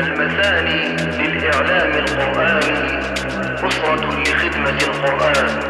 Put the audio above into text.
المثاني للإعلام القرآني. أسرة لخدمة القرآن.